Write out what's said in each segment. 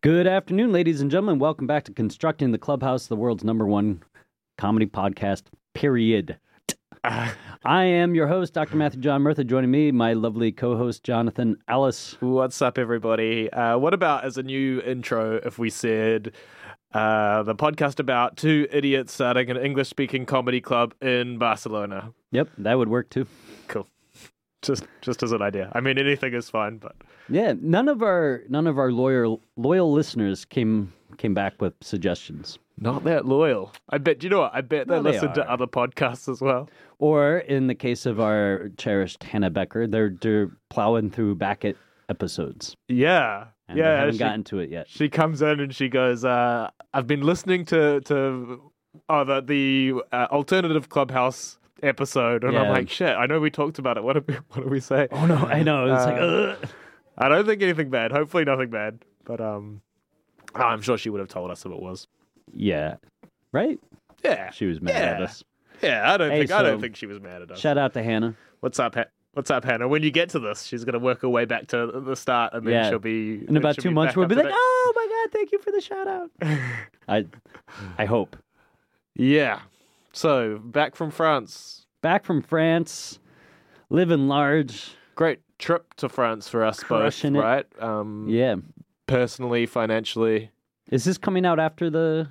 Good afternoon, ladies and gentlemen. Welcome back to Constructing the Clubhouse, the world's number one comedy podcast, period. I am your host, Dr. Matthew John Murtha. Joining me, my lovely co host, Jonathan Ellis. What's up, everybody? Uh, what about as a new intro if we said uh, the podcast about two idiots starting an English speaking comedy club in Barcelona? Yep, that would work too. Cool. Just just as an idea. I mean, anything is fine, but Yeah, none of our none of our loyal loyal listeners came came back with suggestions. not that loyal. I bet, you know what? I bet they No, listen to other podcasts as well. Or in the case of our cherished Hannah Becker, they're they're plowing through Backett episodes. Yeah. And yeah. haven't she- gotten to it yet. she comes in and she goes, uh, "I've been listening to to oh the the uh, alternative clubhouse episode," and I'm like, "Shit, I know we talked about it. What do we what did we say?" Oh no, I know. It's like Uh, ugh. I don't think anything bad. Hopefully, nothing bad. But um, I'm sure she would have told us if it was. Yeah. Right? Yeah, She was mad at us. yeah. I don't Hey, think I don't think she was mad at us. Shout out to Hannah. What's up, ha- What's up, Hannah? When you get to this, she's gonna work her way back to the start, and then Yeah. she'll be In about two months, we'll be like. "Oh my god, thank you for the shout out." I, I hope. yeah. So back from France. Back from France, living large. Great trip to France for us Crushing it. both, right? Um, Yeah. Personally, financially. Is this coming out after the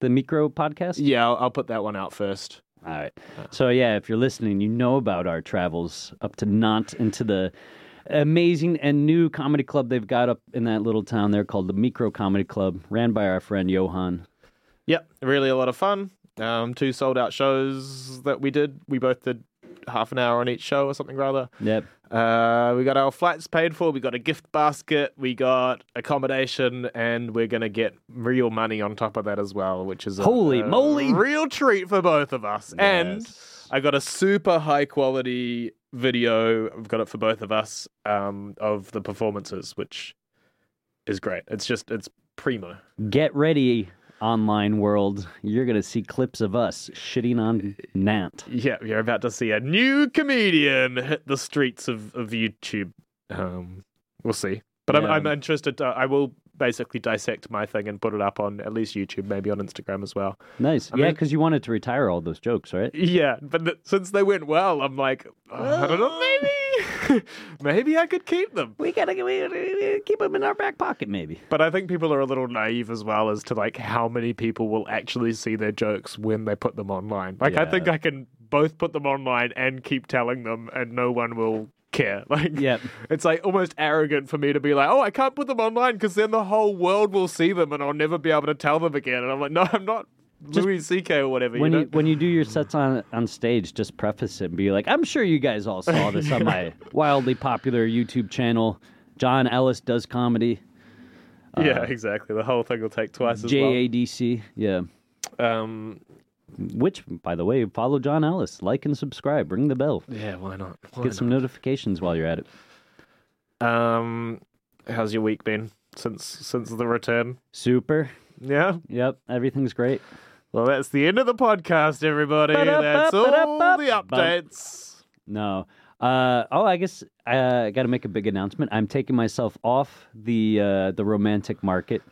the micro podcast? Yeah, I'll, I'll put that one out first. All right. So yeah, if you're listening, you know about our travels up to Nantes into the amazing and new comedy club they've got up in that little town there called the Micro Comedy Club, ran by our friend Johan. Yep, really a lot of fun. Um, two sold out shows that we did. We both did half an hour on each show or something rather. Yep. Uh, we got our flights paid for. We got a gift basket. We got accommodation, and we're gonna get real money on top of that as well, which is a, Holy a moly! real treat for both of us. And I got a super high quality video. I've got it for both of us um, of the performances, which is great. It's just it's primo. Get ready, online world. You're gonna see clips of us shitting on Nantes. Yeah, you're about to see a new comedian hit the streets of, of YouTube. Um, we'll see. But Yeah. I'm, I'm interested. To, I will basically dissect my thing and put it up on at least YouTube, maybe on Instagram as well. Nice. I yeah, because you wanted to retire all those jokes, right? Yeah, but th- since they went well, I'm like, oh, I don't know, maybe, maybe I could keep them. We gotta we, we, keep them in our back pocket, maybe. But I think people are a little naive as well as to like how many people will actually see their jokes when they put them online. Like I think I can both put them online and keep telling them, and no one will care. Like, Yep. it's like almost arrogant for me to be like, oh, I can't put them online because then the whole world will see them and I'll never be able to tell them again. And I'm like, no, I'm not Just- Louis C.K. or whatever. when you you, when you do your sets on on stage, just preface it and be like, "I'm sure you guys all saw this on my wildly popular YouTube channel. John Ellis does comedy. yeah, exactly. The whole thing will take twice as long. JADC. Yeah. Um, Which, by the way, follow John Ellis, like and subscribe, ring the bell, yeah, why not? Why get some notifications while you're at it. Um, how's your week been since since the return? Super. Yeah. Yep. Everything's great. Well, that's the end of the podcast, everybody. That's all the updates. No. Uh, oh, I guess uh, I got to make a big announcement. I'm taking myself off the uh, the romantic market.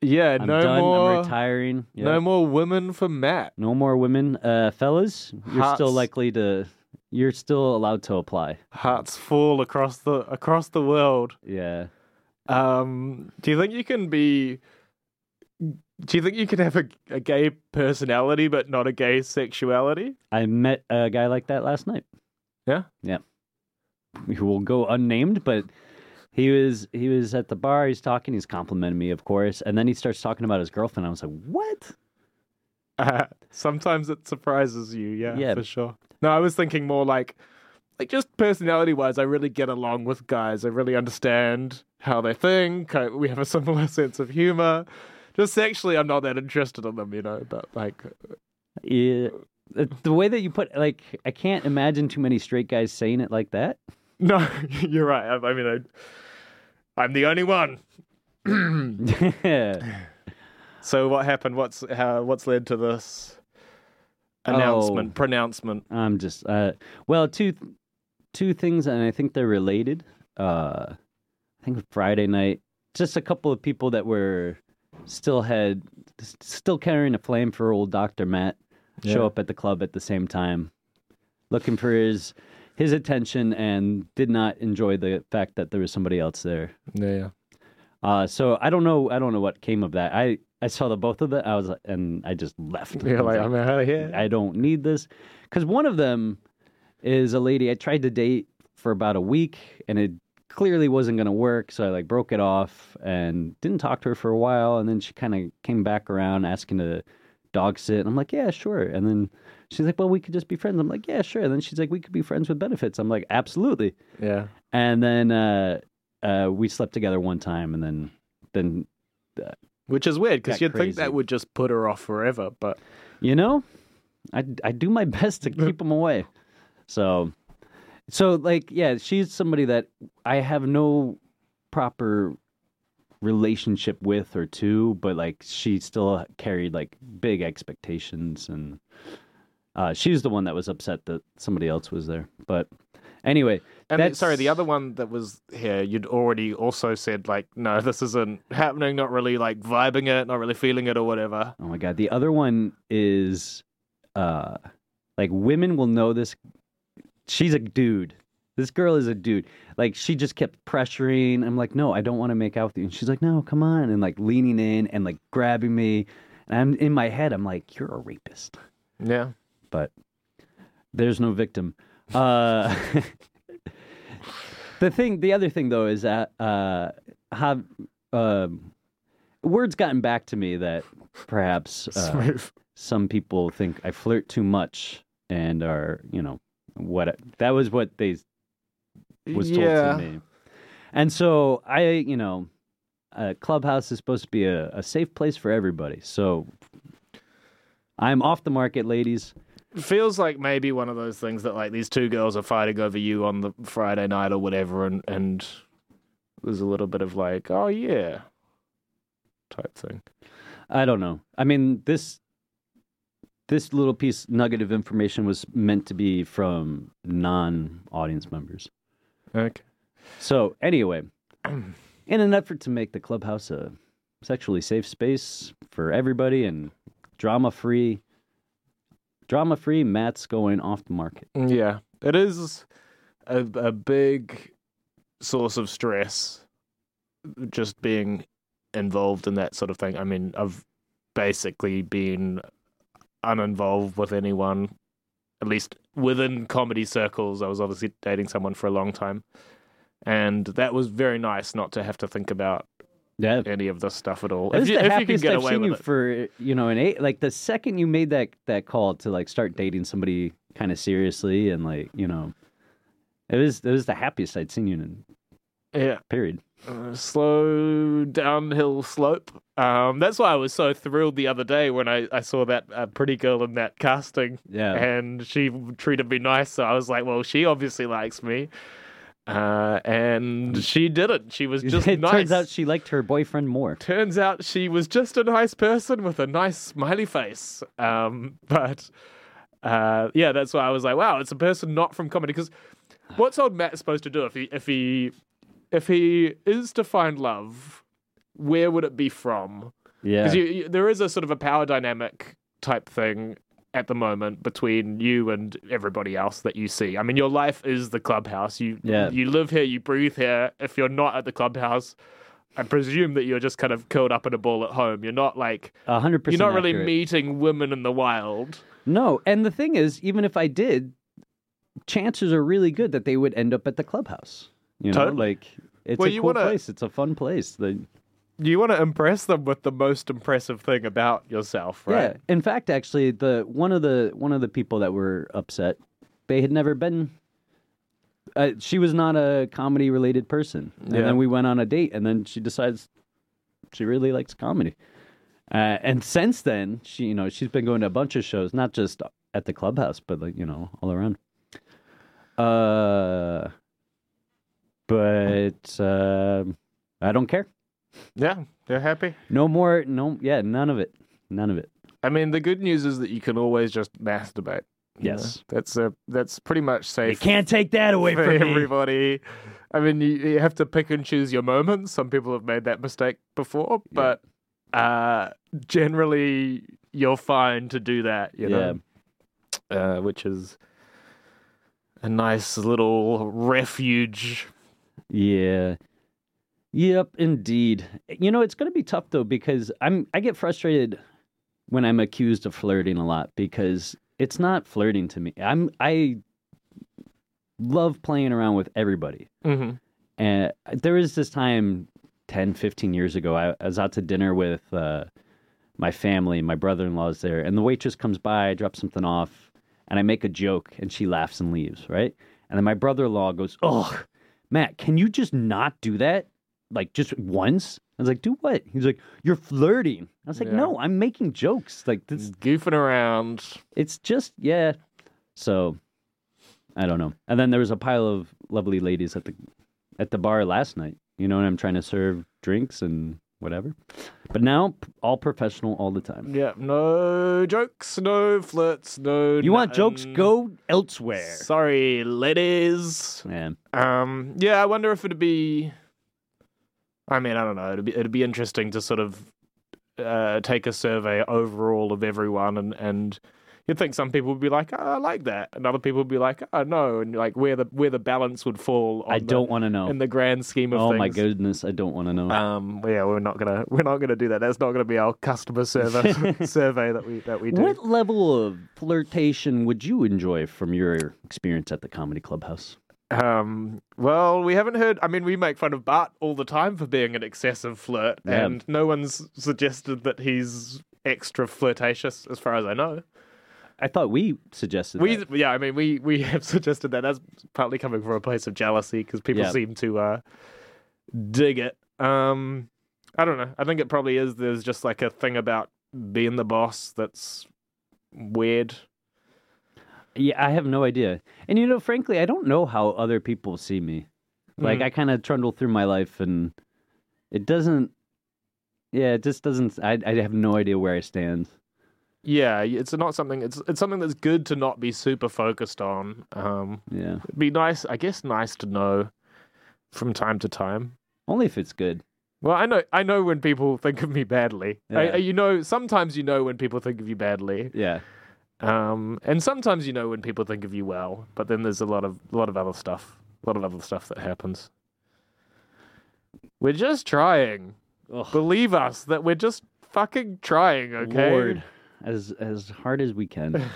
Yeah, I'm no done. more. I'm retiring. No more women for Matt. No more women, uh, fellas. You're still likely to. You're still allowed to apply. Hearts fall across the across the world. Yeah. Um, do you think you can be? Do you think you can have a, a gay personality but not a gay sexuality? I met a guy like that last night. Yeah? Yeah. Who will go unnamed, but he was he was at the bar. He's talking. He's complimenting me, of course, and then he starts talking about his girlfriend. I was like, "What?" Uh, sometimes it surprises you, yeah, Yeah. for sure. No, I was thinking more like, like just personality wise, I really get along with guys. I really understand how they think. I, we have a similar sense of humor. Just sexually, I'm not that interested in them, you know. But like, Yeah. The way that you put, like, I can't imagine too many straight guys saying it like that. no, you're right. I, I mean, I, I'm the only one. yeah. So what happened? What's how? What's led to this announcement? Oh. Pronouncement. I'm just uh well two two things and I think they're related. Uh I think Friday night just a couple of people that were still had still carrying a flame for old Doctor Matt show up at the club at the same time, looking for his his attention, and did not enjoy the fact that there was somebody else there. Yeah, yeah. Uh, so I don't know. I don't know what came of that. I I saw the both of it. I was and I just left. I You're like, I'm out of here. I don't need this because one of them is a lady I tried to date for about a week, and it clearly wasn't going to work. So I like broke it off and didn't talk to her for a while, and then she kind of came back around asking to dog sit, and I'm like, yeah, sure. And then she's like, well, we could just be friends. I'm like, yeah, sure. And then she's like, we could be friends with benefits. I'm like, absolutely. Yeah. And then uh, uh, we slept together one time, and then then Which is weird because Got you'd think crazy. that would just put her off forever, but you know, I I do my best to keep them away. So, so like, yeah, she's somebody that I have no proper relationship with or to, but like she still carried like big expectations, and uh, she's the one that was upset that somebody else was there. But anyway, And sorry, the other one that was here, you'd already also said like, no, this isn't happening. Not really like vibing it, not really feeling it, or whatever. Oh my god. The other one is uh like women will know this she's a dude. This girl is a dude. Like she just kept pressuring. I'm like, "No, I don't want to make out with you." And she's like, "No, come on." And like leaning in and like grabbing me. And I'm in my head, I'm like, "You're a rapist." Yeah. But there's no victim. Uh The thing, the other thing though is that uh have um word's gotten back to me that perhaps uh, some people think I flirt too much and are, you know, what that was what they was told yeah. to me. And so I, you know, a clubhouse is supposed to be a, a safe place for everybody. So I'm off the market, ladies. Feels like maybe one of those things that like these two girls are fighting over you on the Friday night or whatever, and and there's a little bit of like, oh yeah, type thing. I don't know. I mean, this this little piece nugget of information was meant to be from non-audience members. Okay. So anyway, in an effort to make the clubhouse a sexually safe space for everybody and drama free, drama free, Matt's going off the market. Mm, yeah, it is a a big source of stress just being involved in that sort of thing. I mean, I've basically been uninvolved with anyone, at least within comedy circles. I was obviously dating someone for a long time, and that was very nice not to have to think about Yeah. any of this stuff at all. That was If you, the if you can happiest get I've away seen with you it. for you know an eight. Like the second you made that that call to like start dating somebody kind of seriously and like you know, it was it was the happiest I'd seen you in yeah. period. uh, slow downhill slope. Um, that's why I was so thrilled the other day when I, I saw that uh, pretty girl in that casting, Yeah. and she treated me nice. So I was like, well, she obviously likes me, uh, and she didn't. She was just it nice. turns out she liked her boyfriend more. Turns out she was just a nice person with a nice smiley face. Um, but uh, yeah, that's why I was like, wow, it's a person not from comedy. Because what's old Matt supposed to do if he if he if he is to find love? Where would it be from? Yeah. Because there is a sort of a power dynamic type thing at the moment between you and everybody else that you see. I mean, your life is the clubhouse. You Yeah. you live here, you breathe here. If you're not at the clubhouse, I presume that you're just kind of curled up in a ball at home. You're not like A hundred you're percent. not really meeting women in the wild. No, and the thing is, even if I did, chances are really good that they would end up at the clubhouse. You know, Totally. like it's Well, a cool wanna- place. It's a fun place. The, You want to impress them with the most impressive thing about yourself, right? Yeah. In fact, actually, the one of the one of the people that were upset, they had never been. Uh, she was not a comedy related person, and Yeah. then we went on a date, and then she decides she really likes comedy. Uh, and since then, she you know she's been going to a bunch of shows, not just at the clubhouse, but like you know all around. Uh, but uh, I don't care. Yeah, they're happy. No more. No, yeah, none of it. None of it. I mean, the good news is that you can always just masturbate. you know? Yes. that's a that's pretty much safe. You can't take that away from me. everybody. I mean, you, you have to pick and choose your moments. Some people have made that mistake before, but uh, generally you're fine to do that. You know, uh, which is a nice little refuge. Yeah. Yep, indeed. You know, it's going to be tough though because I'm I get frustrated when I'm accused of flirting a lot because it's not flirting to me. I'm I love playing around with everybody. Mm-hmm. And there was this time 10, 15 years ago, I, I was out to dinner with uh, my family. My brother in law's there. And the waitress comes by, I drop something off, and I make a joke, and she laughs and leaves, right? And then my brother in law goes, Oh, Matt, can you just not do that? Like just once? I was like, Do what? He's like, You're flirting. I was like, Yeah. No, I'm making jokes. Like, this, Goofing around. it's just, yeah. So, I don't know. And then there was a pile of lovely ladies at the at the bar last night. You know, and I'm trying to serve drinks and whatever. But now, all professional all the time. Yeah, no jokes, no flirts, no. You want jokes? Go elsewhere. Sorry, ladies. Yeah. Um, yeah, I wonder if it'd be. I mean, I don't know. It'd be it'd be interesting to sort of uh, take a survey overall of everyone, and and you'd think some people would be like, oh, I like that, and other people would be like, oh no, and like where the where the balance would fall. On I don't want to know. in the grand scheme of Oh things. Oh my goodness, I don't want to know. Um, yeah, we're not gonna we're not gonna do that. That's not gonna be our customer survey survey that we that we do. what level of flirtation would you enjoy from your experience at the comedy clubhouse? Um, well, we haven't heard. I mean, we make fun of Bart all the time for being an excessive flirt, Yeah. and no one's suggested that he's extra flirtatious, as far as I know. I thought we suggested We, that. yeah, I mean, we we have suggested that as partly coming from a place of jealousy because people Yeah. seem to uh, dig it. Um, I don't know. I think it probably is. There's just like a thing about being the boss that's weird. Yeah, I have no idea. And you know, frankly, I don't know how other people see me. Like Mm. I kind of trundle through my life and it doesn't yeah, it just doesn't I I have no idea where I stand. Yeah, it's not something. It's it's something that's good to not be super focused on. Um, Yeah. it'd be nice, I guess, nice to know from time to time. Only if it's good. Well, I know, I know when people think of me badly. I- you know, sometimes you know when people think of you badly, Yeah. Um, and sometimes you know when people think of you well. But then there's a lot of a lot of other stuff, a lot of other stuff that happens. We're just trying. Ugh. Believe us that we're just fucking trying. Okay. Lord, as as hard as we can.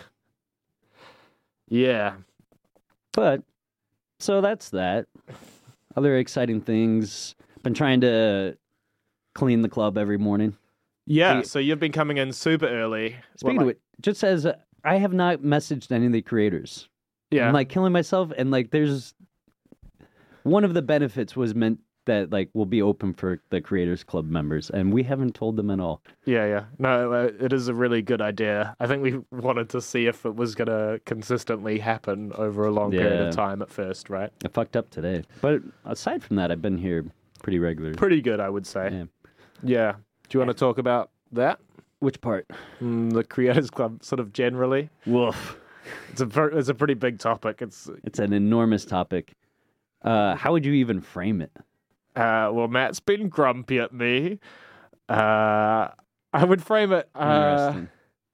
Yeah. But so that's that. Other exciting things. Been trying to clean the club every morning. Yeah, Hey- so you've been coming in super early. Speaking What, of it, just says uh, I have not messaged any of the creators. yeah, I'm like killing myself, and like there's one of the benefits was meant that like will be open for the creators club members, and we haven't told them at all. yeah, yeah. No, uh, it is a really good idea. I think we wanted to see if it was going to consistently happen over a long period of time at first, right? I fucked up today, but aside from that, I've been here pretty regularly. Pretty good, I would say. Yeah. Yeah. Do you want to talk about that? Which part? Mm, the Creators Club, sort of generally. Woof. It's a ver- it's a pretty big topic. It's It's an enormous topic. Uh, how would you even frame it? uh, well, Matt's been grumpy at me. Uh, I would frame it. Uh,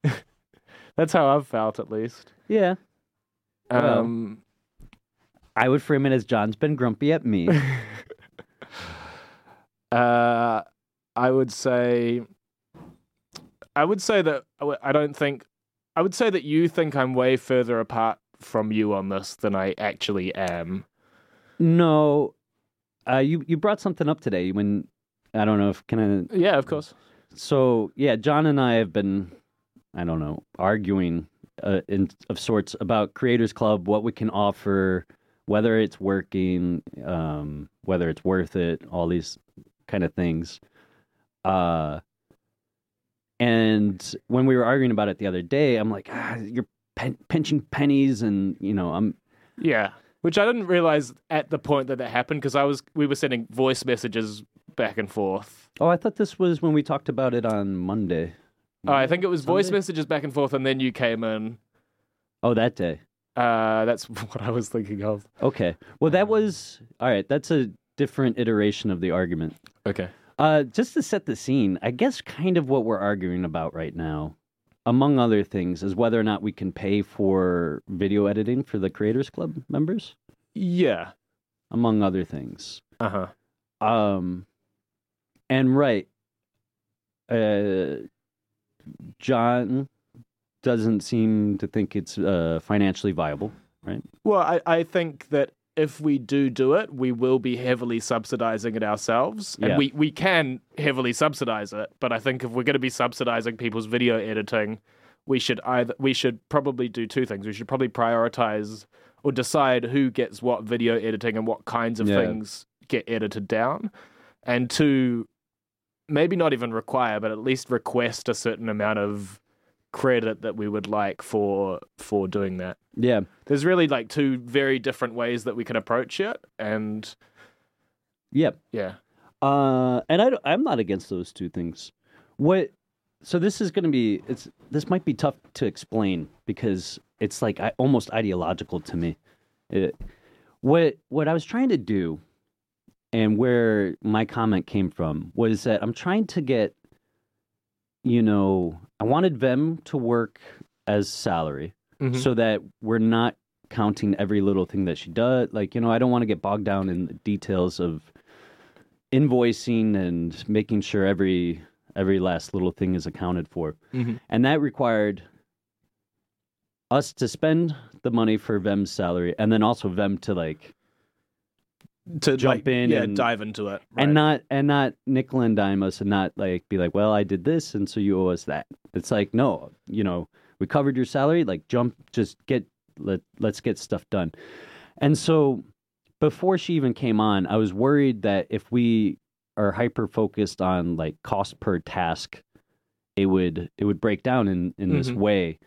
Interesting. that's how I've felt, at least. yeah, Well. Um, I would frame it as John's been grumpy at me. Uh, I would say, I would say that I don't think, I would say that you think I'm way further apart from you on this than I actually am. no, uh, you you brought something up today when I don't know if can I Yeah, of course. So yeah, John and I have been, I don't know, arguing uh, in of sorts about Creators Club, what we can offer, whether it's working, um, whether it's worth it, all these kind of things. Uh, and when we were arguing about it the other day, I'm like, ah, you're pen- pinching pennies, and you know, I'm Yeah, which I didn't realize at the point that that happened because I was we were sending voice messages back and forth. oh, I thought this was when we talked about it on Monday. Oh, I think it was voice Sunday? messages back and forth, and then you came in. Oh, that day. Uh, that's what I was thinking of. Okay. Well, that was all right. That's a different iteration of the argument. Okay. Uh, just to set the scene, I guess kind of what we're arguing about right now, among other things, is whether or not we can pay for video editing for the Creators Club members, Yeah. among other things. Uh huh. Um, and right, uh, John doesn't seem to think it's uh, financially viable. Right? Well, I, I think that if we do do it, we will be heavily subsidizing it ourselves. And Yeah. we, we can heavily subsidize it. But I think if we're going to be subsidizing people's video editing, we should either we should probably do two things. We should probably prioritize or decide who gets what video editing and what kinds of Yeah. things get edited down. And two, maybe not even require, but at least request a certain amount of credit that we would like for for doing that Yeah. there's really like two very different ways that we can approach it and Yep. yeah Uh, and I, I'm not against those two things. What? So this is going to be it's this might be tough to explain because it's like I, almost ideological to me. It, what what I was trying to do, and where my comment came from was that I'm trying to get, you know, I wanted Vem to work as salary Mhm. so that we're not counting every little thing that she does. Like, you know, I don't want to get bogged down in the details of invoicing and making sure every every last little thing is accounted for. Mhm. And that required us to spend the money for Vem's salary and then also Vem to like to Jump like, in yeah and- dive into it and not and not nickel and dime us and not like be like, well, I did this and so you owe us that. It's like, no, you know, we covered your salary, like jump just get let let's get stuff done. And so before she even came on, I was worried that if we are hyper focused on like cost per task, it would it would break down in in this Mhm. way.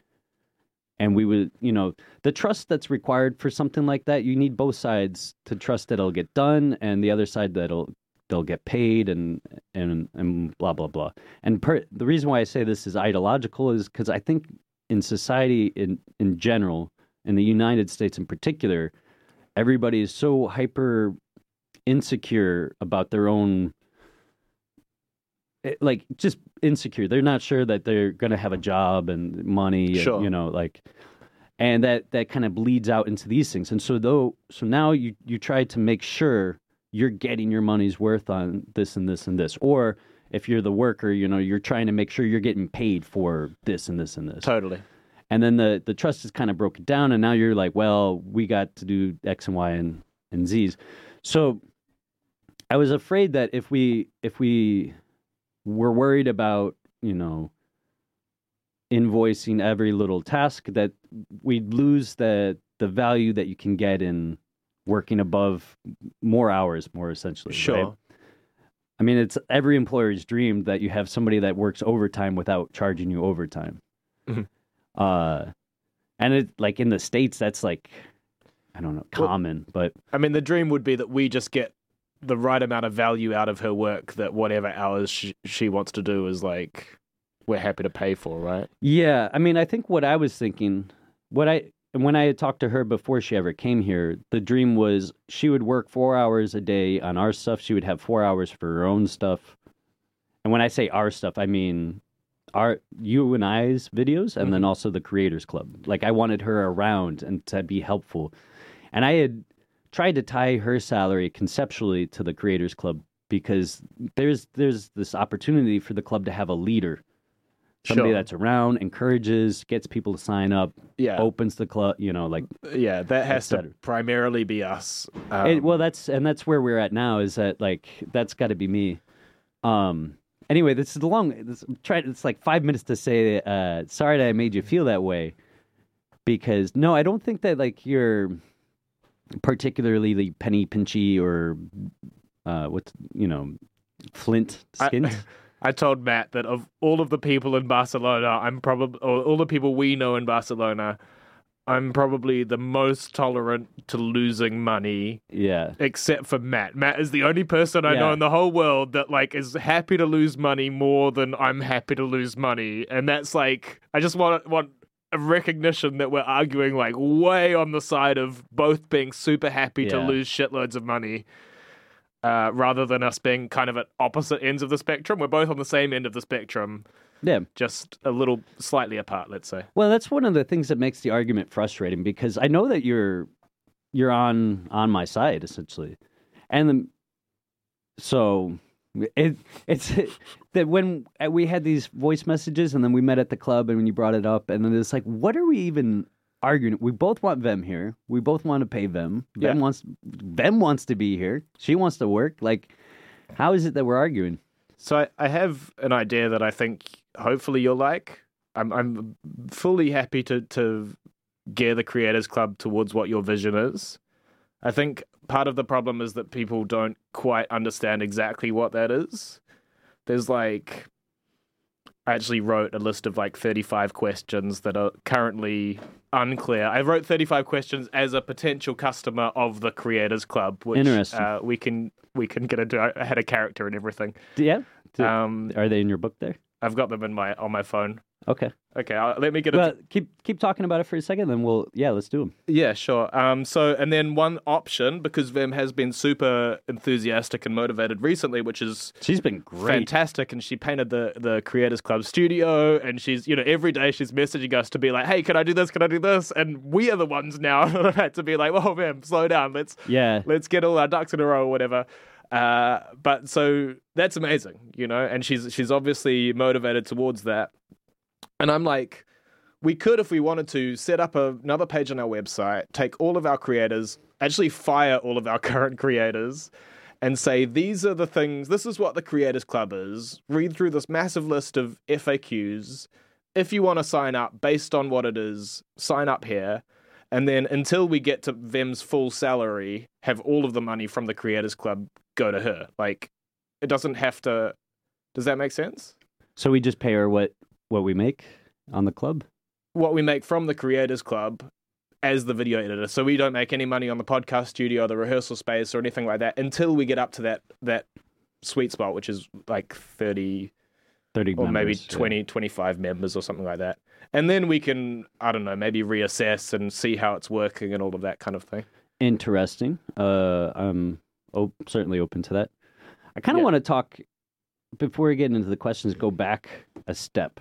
And we would, you know, the trust that's required for something like that, you need both sides to trust that it'll get done and the other side that it'll they'll get paid and and and blah blah blah. And per, the reason why I say this is ideological is because I think in society in in general, in the United States in particular, everybody is so hyper insecure about their own eh, like just insecure. They're not sure that they're going to have a job and money and, you know like and that that kind of bleeds out into these things. And so though so now you you try to make sure you're getting your money's worth on this and this and this. Or if you're the worker you know you're trying to make sure you're getting paid for this and this and this. Totally. And then the the trust is kind of broken down and now you're like well we got to do x and y and and z's. So i was afraid that if we if we were worried about you know invoicing every little task that we'd lose the the value that you can get in working above more hours more essentially right? I mean, it's every employer's dream that you have somebody that works overtime without charging you overtime. Mhm. Uh, and it like in the states, that's like I don't know, Well- common, but i mean the dream would be that we just get the right amount of value out of her work that whatever hours she, she wants to do is like we're happy to pay for right yeah. I mean, I think what I was thinking, what I when I had talked to her before she ever came here, the dream was she would work four hours a day on our stuff. She would have four hours for her own stuff. And when I say our stuff, I mean our you and I's videos, and then mm-hmm. also the Creators Club. Like I wanted her around and to be helpful. And I had tried to tie her salary conceptually to the Creators Club because there's there's this opportunity for the club to have a leader, somebody Sure. that's around, encourages, gets people to sign up, yeah opens the club. You know, like yeah that has to primarily be us um, it, well, that's and that's where we're at now. Is that like that's got to be me. Um. Anyway, this is the long. This, try. It's like five minutes to say. Uh, sorry that I made you feel that way. Because no, I don't think that like you're particularly the penny pinchy or uh, what's you know, flint I- skint. I told Matt that of all of the people in Barcelona, I'm probably or all the people we know in Barcelona, I'm probably the most tolerant to losing money, yeah. except for Matt. Matt is the only person I know in the whole world that like is happy to lose money more than I'm happy to lose money, and that's like I just want want a recognition that we're arguing like way on the side of both being super happy to lose shitloads of money. Uh, rather than us being kind of at opposite ends of the spectrum, we're both on the same end of the spectrum, Yeah. just a little slightly apart. Let's say. Well, that's one of the things that makes the argument frustrating because I know that you're you're on on my side essentially, and the, so it it's that when we had these voice messages and then we met at the club and when you brought it up and then it's like, what are we even arguing? We both want Vem here. We both want to pay Vem. Vem Yeah. wants Vem wants to be here. She wants to work. Like, how is it that we're arguing? So I, I have an idea that I think hopefully you'll like. I'm I'm fully happy to to gear the creators club towards what your vision is. I think part of the problem is that people don't quite understand exactly what that is. There's like I actually wrote a list of like 35 questions that are currently unclear. I wrote 35 questions as a potential customer of the creators club, which Interesting. Uh, we can we can get into. I had a character and everything. Yeah. Um, are they in your book there? I've got them in my on my phone. Okay. Okay, i let me get it. Well, keep keep talking about it for a second, then we'll yeah, let's do them. yeah, sure. Um, so and then one option because Vim has been super enthusiastic and motivated recently, which is She's been great. fantastic. And she painted the the Creators Club studio, and she's you know every day she's messaging us to be like, hey, can I do this? Can I do this? And we are the ones now that have had to be like, whoa, Vim, slow down. Let's Yeah. let's get all our ducks in a row or whatever. Uh, but so that's amazing, you know, and she's she's obviously motivated towards that. And I'm like, we could, if we wanted to, set up a, another page on our website, take all of our creators, actually fire all of our current creators, and say, these are the things, this is what the Creators Club is. Read through this massive list of FAQs. If you want to sign up based on what it is, sign up here. And then until we get to Vem's full salary, have all of the money from the Creators Club go to her. Like, it doesn't have to. Does that make sense? So we just pay her what what we make on the club. what we make from the creators club as the video editor so we don't make any money on the podcast studio the rehearsal space or anything like that until we get up to that that sweet spot which is like 30 Thirty or maybe members, yeah. 20 25 members or something like that and then we can i don't know maybe reassess and see how it's working and all of that kind of thing Interesting. Uh, I'm op- certainly open to that. I kind of Yeah. want to talk before we get into the questions. Go back a step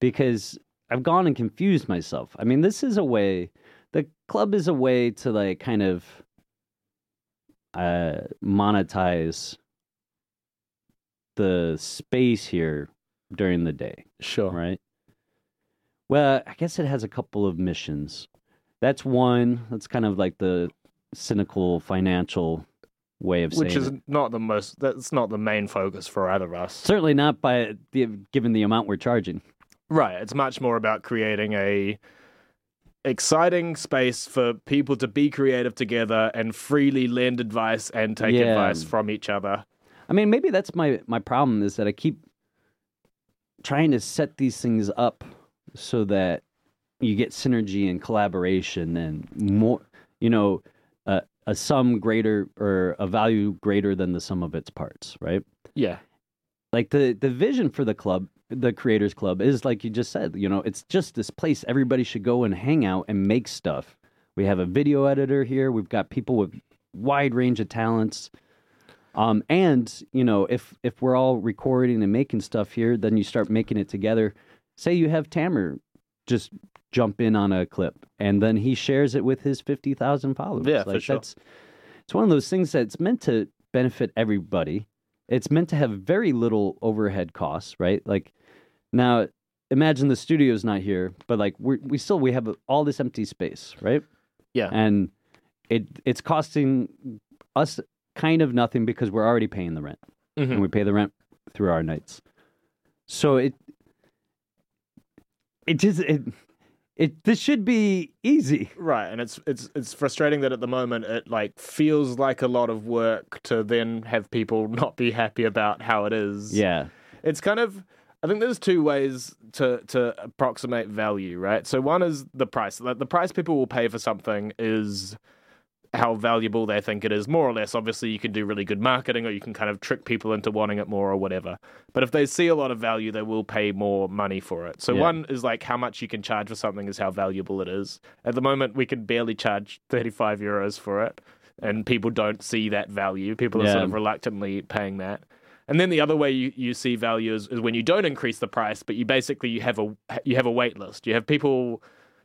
because I've gone and confused myself. I mean, this is a way. The club is a way to like kind of uh, monetize the space here during the day. sure right? Well, I guess it has a couple of missions. That's one. That's kind of like the cynical financial way of saying which is it. not the most that's not the main focus for either of us Certainly not by the, given the amount we're charging. Right. It's much more about creating a exciting space for people to be creative together and freely lend advice and take Yeah. advice from each other. I mean, maybe that's my my problem is that I keep trying to set these things up so that you get synergy and collaboration and more, you know, uh, a sum greater or a value greater than the sum of its parts, right? Yeah. like the the vision for the club the creators club is like you just said you know it's just this place everybody should go and hang out and make stuff. We have a video editor here. We've got people with wide range of talents. Um and you know if if we're all recording and making stuff here then you start making it together. Say you have tamer just jump in on a clip and then he shares it with his 50,000 followers. Yeah, for like sure. that's it's one of those things that's meant to benefit everybody. It's meant to have very little overhead costs, right? Like now imagine the studio's not here, but like we we still we have all this empty space, right? Yeah. And it it's costing us kind of nothing because we're already paying the rent. Mhm. And we pay the rent through our nights. So it it just it it this should be easy. Right. And it's it's it's frustrating that at the moment it like feels like a lot of work to then have people not be happy about how it is. Yeah. it's kind of I think there's two ways to to approximate value, right? So one is the price. Like the price people will pay for something is how valuable they think it is, more or less. Obviously, you can do really good marketing or you can kind of trick people into wanting it more or whatever. But if they see a lot of value, they will pay more money for it. So, Yeah. one is like how much you can charge for something is how valuable it is. At the moment, we can barely charge 35 euros for it, and people don't see that value. People are Yeah. sort of reluctantly paying that. And then the other way you, you see value is, is when you don't increase the price, but you basically you have a you have a wait list. You have people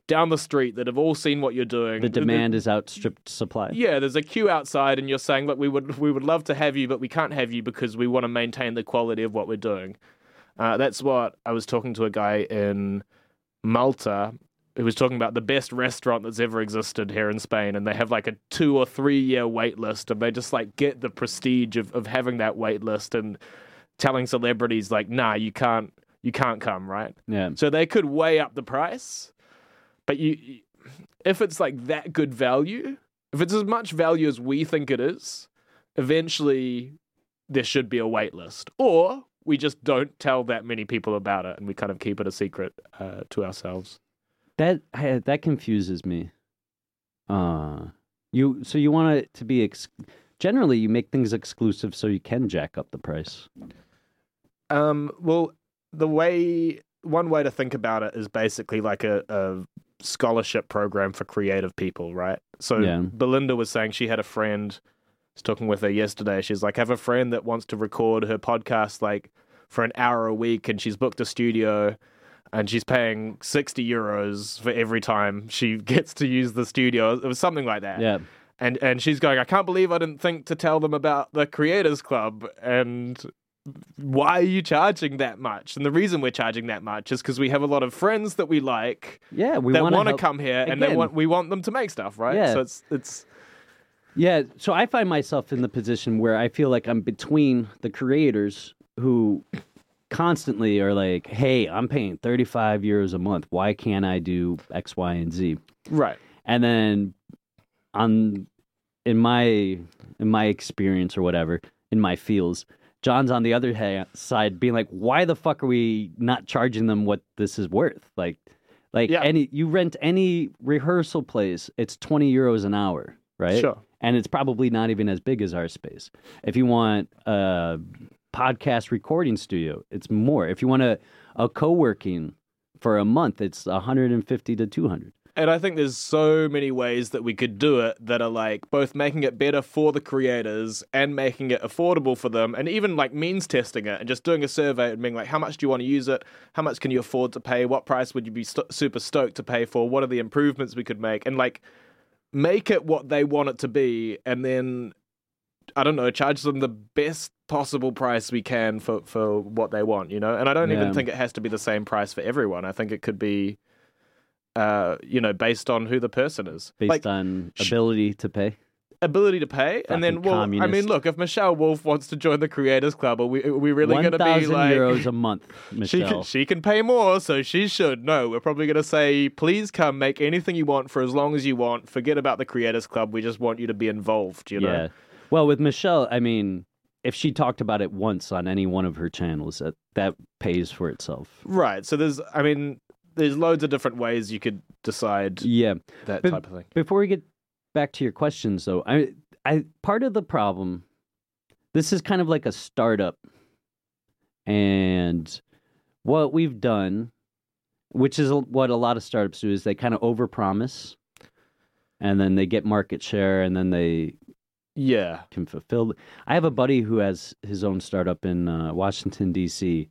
down the street that have all seen what you're doing. The demand is outstripped supply. Yeah, there's a queue outside, and you're saying, "Look, we would we would love to have you, but we can't have you because we want to maintain the quality of what we're doing." Uh, that's what I was talking to a guy in Malta who was talking about the best restaurant that's ever existed here in Spain, and they have like a two or three year wait list, and they just like get the prestige of, of having that wait list and telling celebrities like, "Nah, you can't you can't come," right? Yeah. So they could weigh up the price, but you, if it's like that good value, if it's as much value as we think it is, eventually there should be a wait list, or we just don't tell that many people about it and we kind of keep it a secret uh, to ourselves. That that confuses me. Uh you so you want it to be ex- generally you make things exclusive so you can jack up the price. Um, well, the way one way to think about it is basically like a, a scholarship program for creative people, right? So Yeah. Belinda was saying she had a friend. I was talking with her yesterday. She's like, I have a friend that wants to record her podcast like for an hour a week, and she's booked a studio, and she's paying sixty euros for every time she gets to use the studio. It was something like that Yeah. and and she's going i can't believe i didn't think to tell them about the creators club and why are you charging that much and the reason we're charging that much is because we have a lot of friends that we like Yeah, we that want to come here and they want we want them to make stuff right Yeah. so it's it's Yeah, so I find myself in the position where I feel like I'm between the creators who constantly are like, "Hey, I'm paying 35 euros a month. Why can't I do X, Y, and Z?" right And then on in my in my experience or whatever, in my feels, John's on the other side being like, "Why the fuck are we not charging them what this is worth?" Like like Yeah. any you rent any rehearsal place, it's 20 euros an hour, right? sure and it's probably not even as big as our space. If you want a podcast recording studio, it's more. If you want a, a co-working for a month, it's 150 to 200. and i think there's so many ways that we could do it that are like both making it better for the creators and making it affordable for them and even like means testing it and just doing a survey and being like how much do you want to use it? How much can you afford to pay? What price would you be st- super stoked to pay for? What are the improvements we could make? And like make it what they want it to be and then i don't know charge them the best possible price we can for for what they want you know and i don't Yeah. even think it has to be the same price for everyone i think it could be uh you know based on who the person is Based like on ability to pay. ability to pay and then Fucking well i mean look if michelle wolf wants to join the creators club are we, are we really going to be 1,000 like euros a month, she Michelle. can, she can pay more, so she should. No, we're probably going to say, please come, make anything you want for as long as you want. Forget about the Creators Club. We just want you to be involved, you know? Yeah. Well, with Michelle, I mean, if she talked about it once on any one of her channels, that that pays for itself. Right. So there's, I mean, there's loads of different ways you could decide Yeah. that But- type of thing. Before we get back to your questions, though, I, I part of the problem. This is kind of like a startup, and what we've done, which is what a lot of startups do, is they kind of overpromise, and then they get market share, and then they Yeah. can fulfill. I have a buddy who has his own startup in uh, Washington D.C.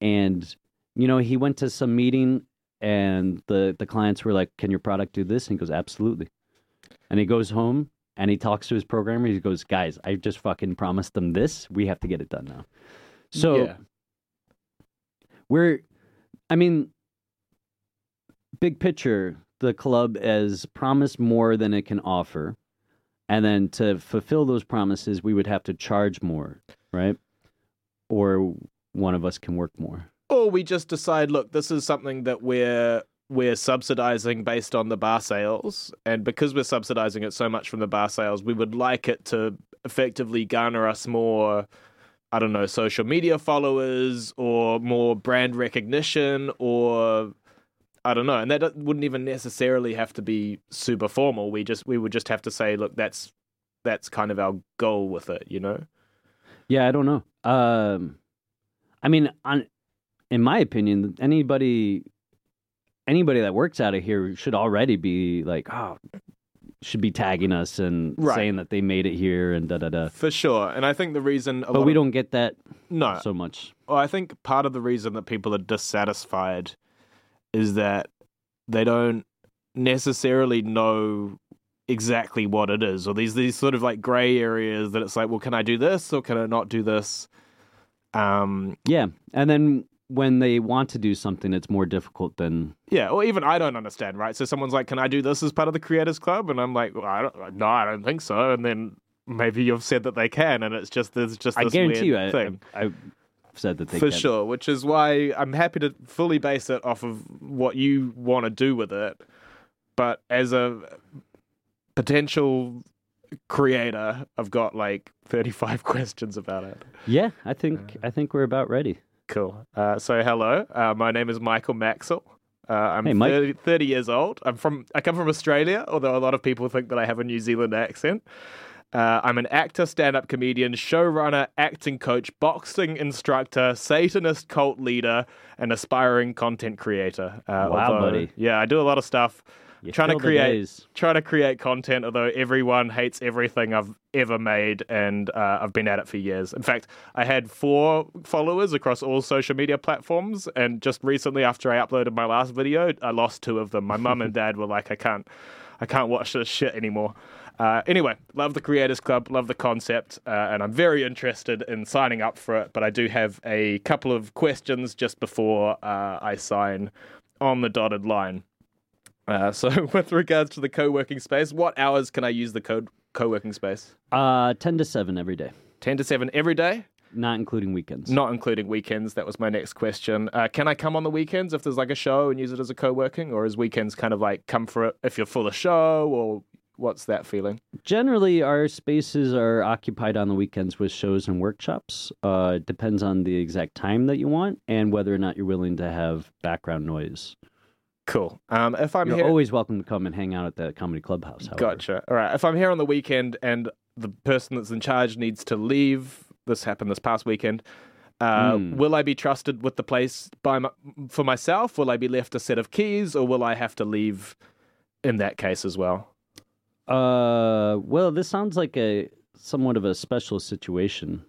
and you know he went to some meeting and the the clients were like, "Can your product do this?" And he goes, "Absolutely." And he goes home and he talks to his programmer. He goes, "Guys, I just fucking promised them this. We have to get it done now." So yeah. we're, I mean, big picture, the club has promised more than it can offer. And then to fulfill those promises, we would have to charge more, right? Or one of us can work more. Or we just decide, look, this is something that we're we're subsidizing based on the bar sales, and because we're subsidizing it so much from the bar sales, we would like it to effectively garner us more. I don't know, social media followers or more brand recognition or I don't know, and that wouldn't even necessarily have to be super formal. We just we would just have to say, look, that's that's kind of our goal with it, you know. Yeah, I don't know. Um, I mean, on in my opinion, anybody anybody that works out of here should already be like, oh, should be tagging us and Right. saying that they made it here and da da da. For sure, and I think the reason, But we of- don't get that no. so much. Well, I think part of the reason that people are dissatisfied is that they don't necessarily know exactly what it is, or these these sort of like gray areas that it's like, well, can I do this or can I not do this? Um, Yeah, and then when they want to do something, it's more difficult than yeah, or even I don't understand, right? So someone's like, "Can I do this as part of the Creators Club?" And I'm like, well, "I don't, no, I don't think so." And then maybe you've said that they can, and it's just there's just I guarantee you, I. I, I've said that they for can. sure which is why i'm happy to fully base it off of what you want to do with it but as a potential creator i've got like 35 questions about it Yeah, I think I think we're about ready. cool uh, so hello uh, my name is michael maxwell uh, I'm Hey, Mike. 30, 30 years old. I'm from. I come from Australia, although a lot of people think that I have a New Zealand accent. Uh, I'm an actor, stand-up comedian, showrunner, acting coach, boxing instructor, Satanist cult leader, and aspiring content creator. Uh, Wow, although- buddy. Yeah, I do a lot of stuff. You trying to create, trying to create content. Although everyone hates everything I've ever made, and uh, I've been at it for years. In fact, I had four followers across all social media platforms, and just recently, after I uploaded my last video, I lost two of them. My mum and dad were like, "I can't, I can't watch this shit anymore." Uh, anyway, love the Creators Club, love the concept, uh, and I'm very interested in signing up for it. But I do have a couple of questions just before uh, I sign on the dotted line. Uh, so, with regards to the co-working space, what hours can I use the co- co-working space? Uh, ten to seven every day, Ten to seven every day, not including weekends. not including weekends. That was my next question. Uh, can I come on the weekends if there's like a show and use it as a co-working, or is weekends kind of like come for it if you're full of show, or what's that feeling? Generally, our spaces are occupied on the weekends with shows and workshops. Uh, it depends on the exact time that you want and whether or not you're willing to have background noise. Cool. Um, if I'm You're here, always welcome to come and hang out at the comedy clubhouse. However. Gotcha. All right. If I'm here on the weekend and the person that's in charge needs to leave, this happened this past weekend. Uh, Hmm. Will I be trusted with the place by my, for myself? Will I be left a set of keys, or will I have to leave in that case as well? Uh, well, this sounds like a somewhat of a special situation.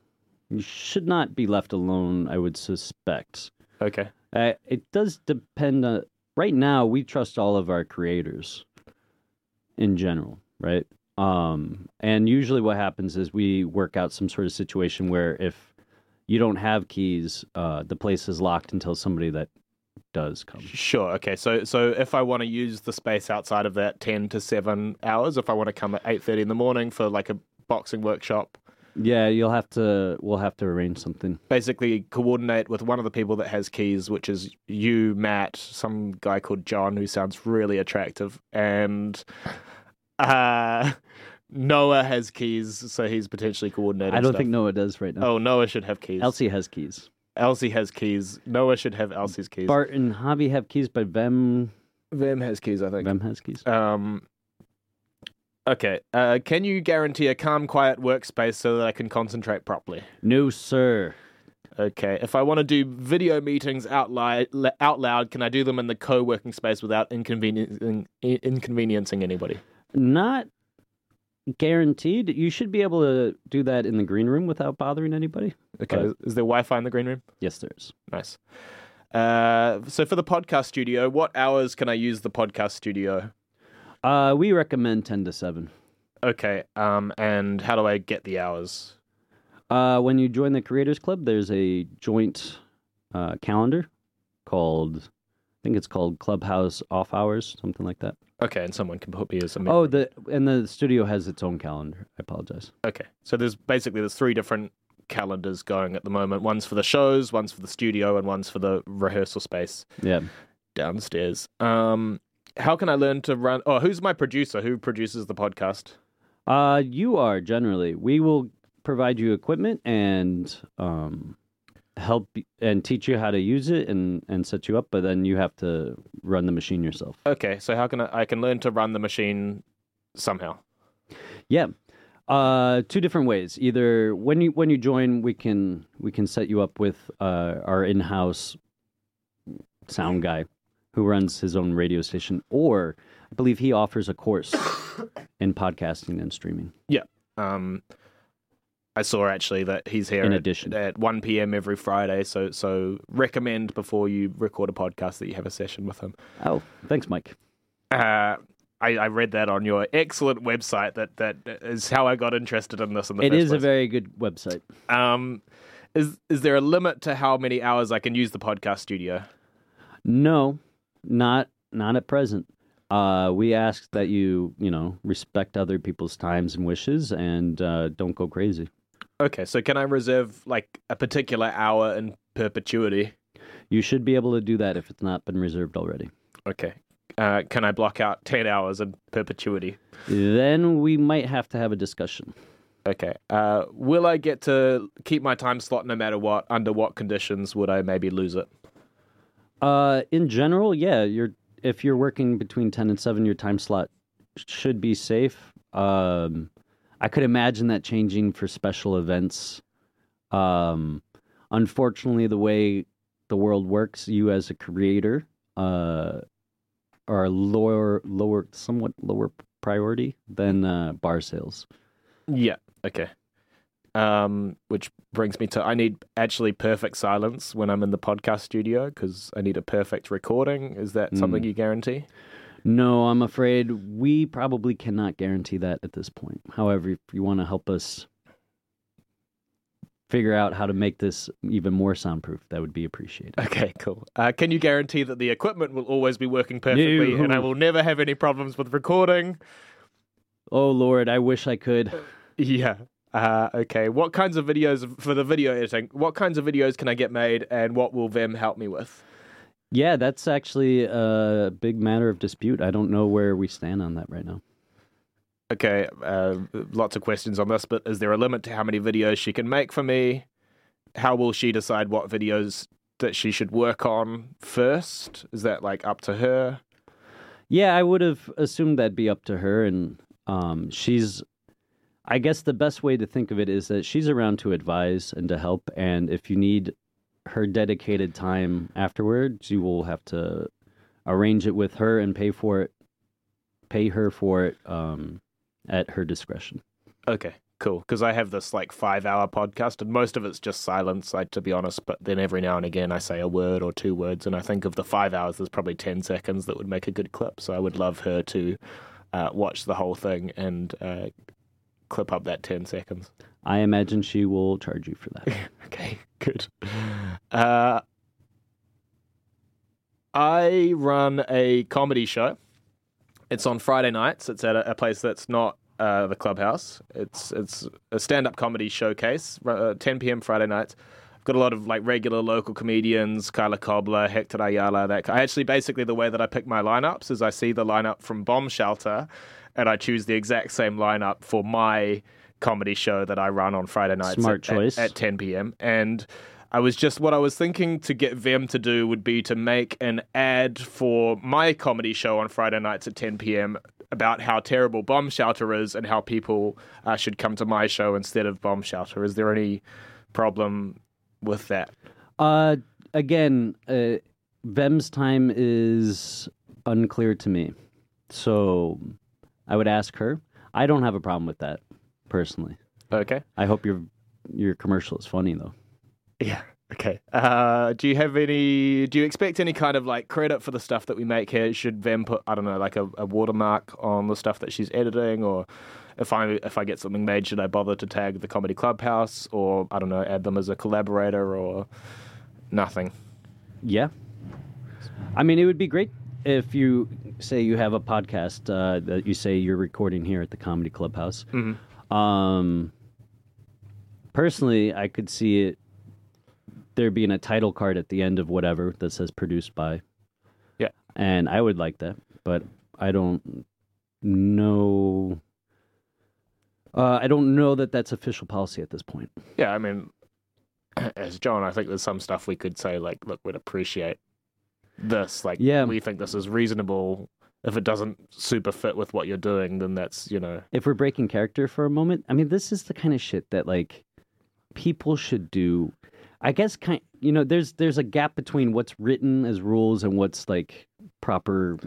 You should not be left alone. I would suspect. Okay. Uh, it does depend on. Right now, we trust all of our creators in general, right? Um, and usually, what happens is we work out some sort of situation where if you don't have keys, uh, the place is locked until somebody that does come. Sure. Okay. So, so if I want to use the space outside of that ten to seven hours, if I want to come at eight thirty in the morning for like a boxing workshop, Yeah, you'll have to. We'll have to arrange something. basically coordinate with one of the people that has keys, which is you, Matt, some guy called John who sounds really attractive, and uh, Noah has keys, so he's potentially coordinating. I don't stuff. think Noah does right now. Oh, Noah should have keys. Elsie has keys. Elsie has keys. Noah should have Elsie's keys. Bart and Javi have keys, but Vem Vem has keys, I think. Vem has keys. Um. Okay. Uh, can you guarantee a calm, quiet workspace so that I can concentrate properly? No, sir. Okay. If I want to do video meetings out loud, out loud, can I do them in the co-working space without inconveniencing inconveniencing anybody? Not guaranteed. You should be able to do that in the green room without bothering anybody. Okay. But- Is, there Wi-Fi in the green room? Yes, there is. Nice. Uh, so for the podcast studio, what hours can I use the podcast studio? Uh, we recommend ten to seven. Okay. Um, and how do I get the hours? Uh, when you join the Creators Club, there's a joint uh, calendar called, I think it's called Clubhouse Off Hours, something like that. Okay, and someone can put me as a member. Oh, the and the studio has its own calendar. I apologize. Okay. So there's basically there's three different calendars going at the moment. One's for the shows, one's for the studio, and one's for the rehearsal space Yeah. downstairs. Um, how can I learn to run? Oh, who's my producer? Who produces the podcast? Uh, you are generally. We will provide you equipment and um, help and teach you how to use it and and set you up, but then you have to run the machine yourself. Okay, so how can I? I can learn to run the machine somehow. Yeah. Uh, two different ways. Either when you when you join, we can we can set you up with uh, our in-house sound guy who runs his own radio station, or I believe he offers a course in podcasting and streaming. Yeah um, I saw actually that he's here In at, addition. at 1 p.m. every Friday. So so recommend before you record a podcast that you have a session with him. Oh, thanks, Mike. Uh, I, I read that on your excellent website. That that is how I got interested in this in the It is a very good website. Um, is is there a limit to how many hours I can use the podcast studio? No, not not at present. Uh, we ask that you you know respect other people's times and wishes and uh, don't go crazy. Okay, so can I reserve like a particular hour in perpetuity? You should be able to do that if it's not been reserved already. Okay. Uh, can I block out 10 hours in perpetuity? Then we might have to have a discussion. Okay. Uh, will I get to keep my time slot no matter what? Under what conditions would I maybe lose it? Uh, in general, yeah, you're if you're working between ten and seven, your time slot should be safe. Um, I could imagine that changing for special events. Um, unfortunately, the way the world works, you as a creator uh, are lower, lower, somewhat lower priority than uh, bar sales. Yeah. Okay. Um, which brings me to I need actually perfect silence when I'm in the podcast studio because I need a perfect recording. Is that something Mm. you guarantee? No, I'm afraid we probably cannot guarantee that at this point. However, if you want to help us figure out how to make this even more soundproof, that would be appreciated. Okay, cool. Uh, can you guarantee that the equipment will always be working perfectly and I will never have any problems with recording? Oh Lord, I wish I could. Yeah. Uh, okay. What kinds of videos for the video editing? What kinds of videos can I get made, and what will Vim help me with? Yeah, that's actually a big matter of dispute. I don't know where we stand on that right now. Okay. Uh, lots of questions on this, but is there a limit to how many videos she can make for me? How will she decide what videos that she should work on first? Is that like up to her? Yeah, I would have assumed that'd be up to her, and um, she's. I guess the best way to think of it is that she's around to advise and to help, and if you need her dedicated time afterwards, you will have to arrange it with her and pay for it, pay her for it um, at her discretion. Okay. Cool. Because I have this like five hour podcast, and most of it's just silence, I, to be honest. But then every now and again, I say a word or two words, and I think of the five hours, there's probably 10 seconds that would make a good clip. So I would love her to uh, watch the whole thing and uh, clip up that 10 seconds. I imagine she will charge you for that. Okay, good. Uh, I run a comedy show. It's on Friday nights. It's at a, a place that's not uh, the clubhouse. It's it's a stand-up comedy showcase. Uh, 10 p.m. Friday nights. I've got a lot of like regular local comedians, Kyla Cobbler, Hector Ayala. That I actually basically the way that I pick my lineups is I see the lineup from Bomb Shelter, and I choose the exact same lineup for my comedy show that I run on Friday nights. Smart at- at- choice. at 10 p.m. And I was just what I was thinking to get Vem to do would be to make an ad for my comedy show on Friday nights at 10 p.m. about how terrible Bomb Shelter is and how people uh, should come to my show instead of Bomb Shelter. Is there any problem with that? Uh, again, uh, Vem's time is unclear to me, so I would ask her. I don't have a problem with that personally. Okay. I hope your your commercial is funny though. Yeah. Okay. Uh, do you have any? Do you expect any kind of like credit for the stuff that we make here? Should Vem put I don't know like a, a watermark on the stuff that she's editing, or if I if I get something made, should I bother to tag the Comedy Clubhouse, or I don't know, add them as a collaborator, or nothing? Yeah, I mean, it would be great if you say you have a podcast uh, that you say you're recording here at the Comedy Clubhouse. Mhm. Um, personally, I could see it there being a title card at the end of whatever that says produced by. Yeah. And I would like that, but I don't know. Uh, I don't know that that's official policy at this point. Yeah, I mean, as John, I think there's some stuff we could say like, look, we'd appreciate this. Like, Yeah. we think this is reasonable. If it doesn't super fit with what you're doing, then that's you know, if we're breaking character for a moment, I mean, this is the kind of shit that like people should do. I guess kind you know, there's there's a gap between what's written as rules and what's like proper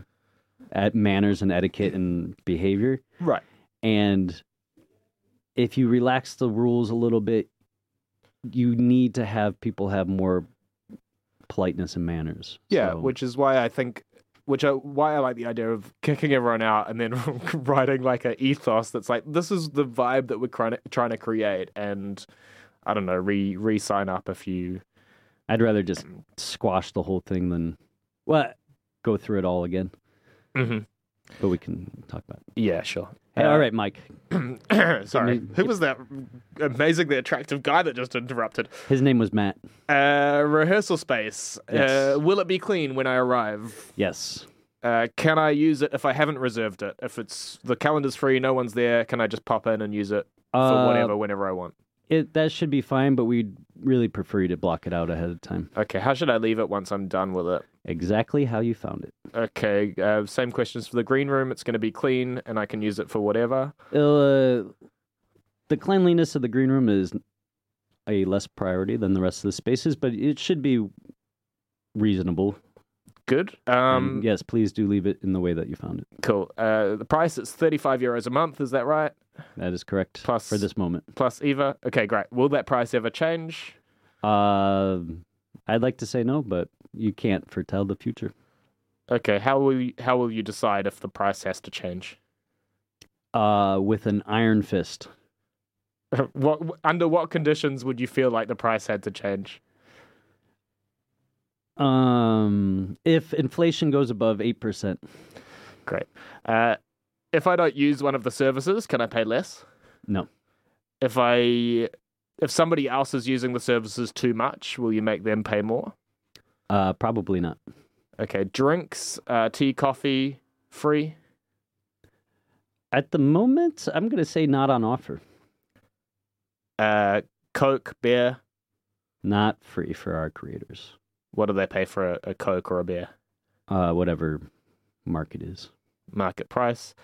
at manners and etiquette and behavior. right. And if you relax the rules a little bit, you need to have people have more politeness and manners. Yeah, So- which is why I think, which I, why I like the idea of kicking everyone out and then writing like an ethos that's like this is the vibe that we're trying to, trying to create, and I don't know, re re sign up if you. I'd rather just squash the whole thing than well go through it all again. Mm-hmm. But we can talk about it. Yeah, sure. Hey, Uh, all right, Mike. Sorry, who was that amazingly attractive guy that just interrupted? His name was Matt. Uh, rehearsal space. Yes. Uh, will it be clean when I arrive? Yes. Uh, can I use it if I haven't reserved it? If it's the calendar's free, no one's there, can I just pop in and use it for Uh, whatever, whenever I want? It that should be fine, but we'd really prefer you to block it out ahead of time. Okay, how should I leave it once I'm done with it? Exactly how you found it. Okay, uh, same questions for the green room. It's going to be clean, and I can use it for whatever. Uh, the cleanliness of the green room is a less priority than the rest of the spaces, but it should be reasonable. Good. And Um, yes, please do leave it in the way that you found it. cool. Uh, the price is 35 euros a month. Is that right? That is correct Plus- for this moment. Plus IVA. Okay, great. Will that price ever change? Uh, I'd like to say no, but you can't foretell the future. Okay, how will you, how will you decide if the price has to change? Uh, with an iron fist. what under what conditions would you feel like the price had to change? Um, if inflation goes above eight percent, Great. Uh, if I don't use one of the services, can I pay less? no. If I if somebody else is using the services too much, will you make them pay more? Uh, probably not. Okay, drinks, uh, tea, coffee, free. At the moment, I'm going to say not on offer. Uh, Coke, beer. Not free for our creators. What do they pay for a, a Coke or a beer? Uh, whatever market is. Market price.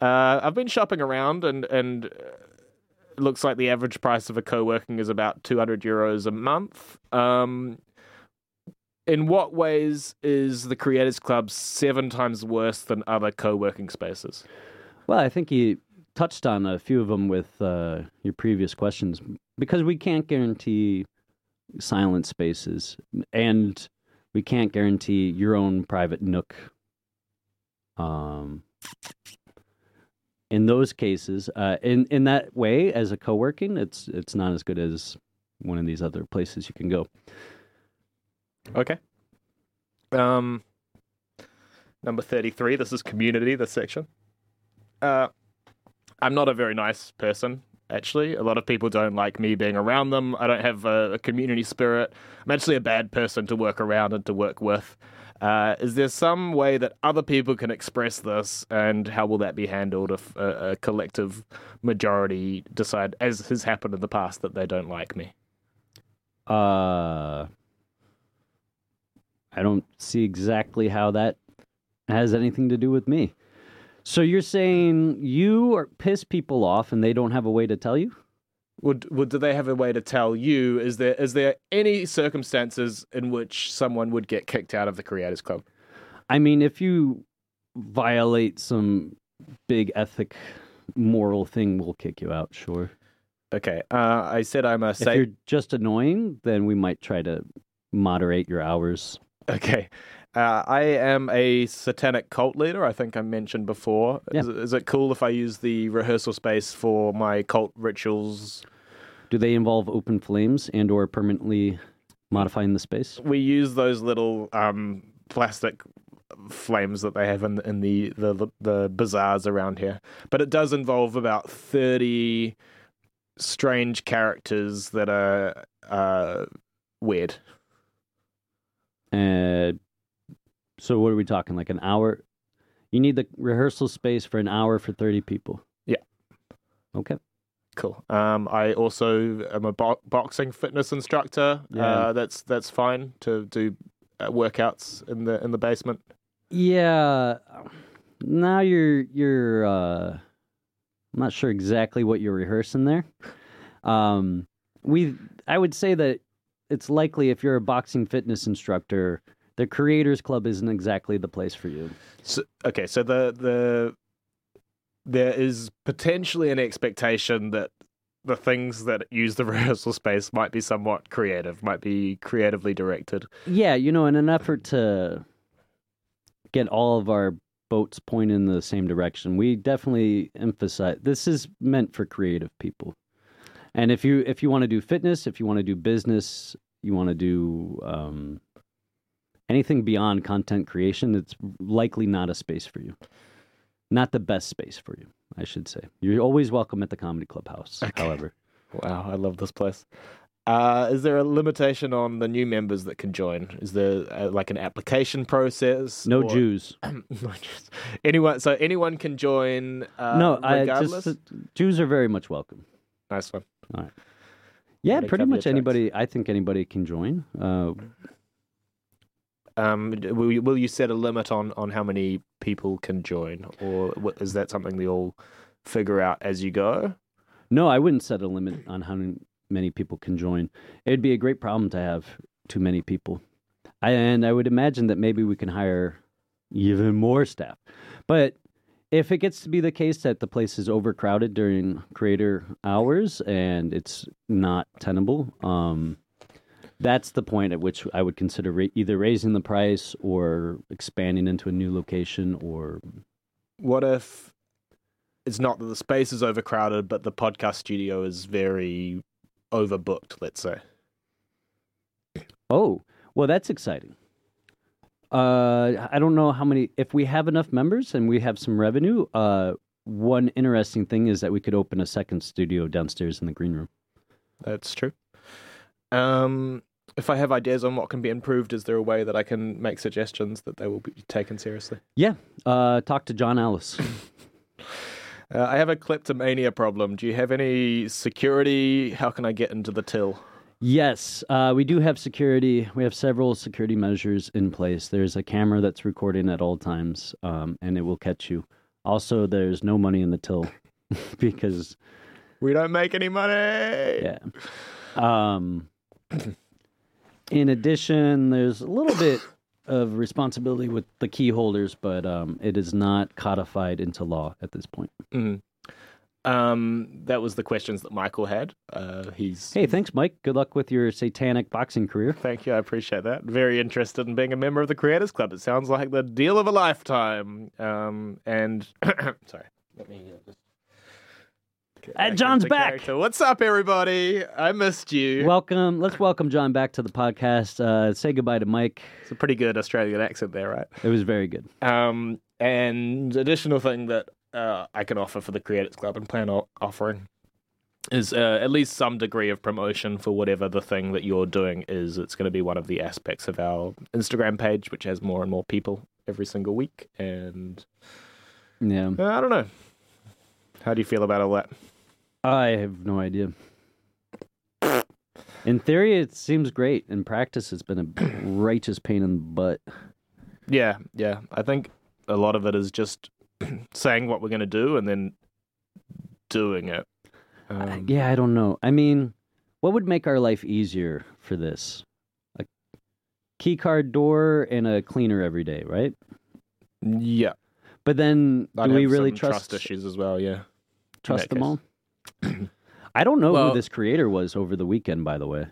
Uh, I've been shopping around, and and uh, it looks like the average price of a co-working is about two hundred euros a month. Um, in what ways is the Creators Club seven times worse than other co-working spaces? Well, I think you touched on a few of them with uh, your previous questions because we can't guarantee silent spaces and we can't guarantee your own private nook. Um, in those cases, uh, in in that way, as a co-working, it's it's not as good as one of these other places you can go. Okay. Um, number 33. This is community, this section. Uh, I'm not a very nice person, actually. A lot of people don't like me being around them. I don't have a, a community spirit. I'm actually a bad person to work around and to work with. Uh, is there some way that other people can express this, and how will that be handled if a, a collective majority decide, as has happened in the past, that they don't like me? Uh, I don't see exactly how that has anything to do with me. So you're saying you are piss people off and they don't have a way to tell you? Would would do they have a way to tell you? Is there is there any circumstances in which someone would get kicked out of the Creators Club? I mean, if you violate some big ethic, moral thing, we'll kick you out. Sure. Okay, uh, I said I'm a If you're just annoying, then we might try to moderate your hours. Okay, uh, I am a satanic cult leader. I think I mentioned before. Is, Yeah. is it cool if I use the rehearsal space for my cult rituals? Do they involve open flames and or permanently modifying the space? We use those little um, plastic flames that they have in in the, the the bazaars around here, but it does involve about thirty strange characters that are uh, weird. Uh, so what are we talking? Like an hour? You need the rehearsal space for an hour for thirty people. Yeah. Okay. Cool. Um, I also am a bo- boxing fitness instructor. Yeah. Uh, that's that's fine to do uh, workouts in the in the basement. Yeah. Now you're you're uh I'm not sure exactly what you're rehearsing there. Um we I would say that it's likely if you're a boxing fitness instructor, the creators club isn't exactly the place for you. So, okay, so the the there is potentially an expectation that the things that use the rehearsal space might be somewhat creative, might be creatively directed. Yeah, you know, in an effort to get all of our boats pointed in the same direction, we definitely emphasize this is meant for creative people. And if you if you want to do fitness, if you want to do business, you want to do um, anything beyond content creation, it's likely not a space for you. Not the best space for you, I should say. You're always welcome at the Comedy Clubhouse. Okay. However, Wow, I love this place. Uh, is there a limitation on the new members that can join? Is there uh, like an application process? no or- Jews. Anyone, so anyone can join. Uh, no, I regardless. just Jews are very much welcome. nice one. Yeah, pretty much anybody. I think anybody can join. Uh, Um, will you, will you set a limit on on how many people can join, or wh- is that something they all figure out as you go? no, I wouldn't set a limit on how many- many people can join. It'd be a great problem to have too many people. I, and I would imagine that maybe we can hire even more staff. But if it gets to be the case that the place is overcrowded during creator hours and it's not tenable, um, that's the point at which I would consider ra- either raising the price or expanding into a new location or What if it's not that the space is overcrowded, but the podcast studio is very overbooked? Let's say. Oh, well, that's exciting. Uh, I don't know how many. If we have enough members and we have some revenue, uh, one interesting thing is that we could open a second studio downstairs in the green room. That's true. Um, if I have ideas on what can be improved, is there a way that I can make suggestions that they will be taken seriously? Yeah, uh, talk to John Ellis. Uh, I have a kleptomania problem. Do you have any security? How can I get into the till? Yes, uh, we do have security. We have several security measures in place. There's a camera that's recording at all times, um, and it will catch you. Also, there's no money in the till because We don't make any money. Yeah. Um, in addition, there's a little bit of responsibility with the key holders, but um, it is not codified into law at this point. Mhm. Um, that was the questions that Michael had. Uh, he's Hey, thanks, Mike. Good luck with your satanic boxing career. Thank you. I appreciate that. Very interested in being a member of the Creators Club. It sounds like the deal of a lifetime. Um, and sorry, let me uh, just. Uh, John's back. character. What's up, everybody? I missed you. Welcome. Let's welcome John back to the podcast. Uh, say goodbye to Mike. it's a pretty good Australian accent there, right? It was very good. Um, and additional thing that uh, I can offer for the Creators Club and plan on offering is uh, at least some degree of promotion for whatever the thing that you're doing is. It's going to be one of the aspects of our Instagram page, which has more and more people every single week. And Yeah. uh, I don't know. How do you feel about all that? I have no idea. In theory, it seems great. In practice, it's been a righteous pain in the butt. Yeah, yeah. I think a lot of it is just saying what we're going to do and then doing it. Um, yeah, I don't know. I mean, what would make our life easier for this? A key card door and a cleaner every day, right? yeah. But then, do I'd we really trust trust issues as well? Yeah. trust them all? I don't know Well- who this creator was over the weekend. By the way,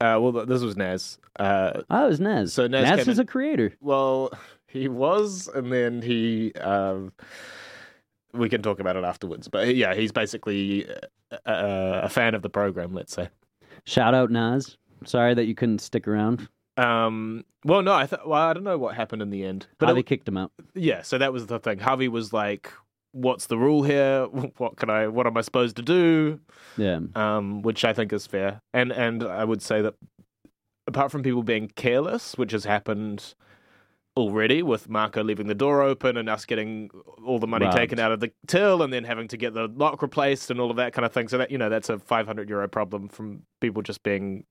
Uh, well, this was Naz. Uh, oh, it was Naz. So Naz Naz is in- a creator. well, he was, and then he. Um, we can talk about it afterwards, but yeah, he's basically a, a, a fan of the program. Let's say. Shout out Naz. Sorry that you couldn't stick around. Um, well, no, I th- well, I don't know what happened in the end, but How it- they kicked him out. yeah, so that was the thing. Javi was like, "What's the rule here? What can I? What am I supposed to do?" Yeah. um, which I think is fair. And and I would say that apart from people being careless, which has happened already with Marco leaving the door open and us getting all the money Robbed. taken out of the till and then having to get the lock replaced and all of that kind of thing. So that you know that's a 500 euro problem from people just being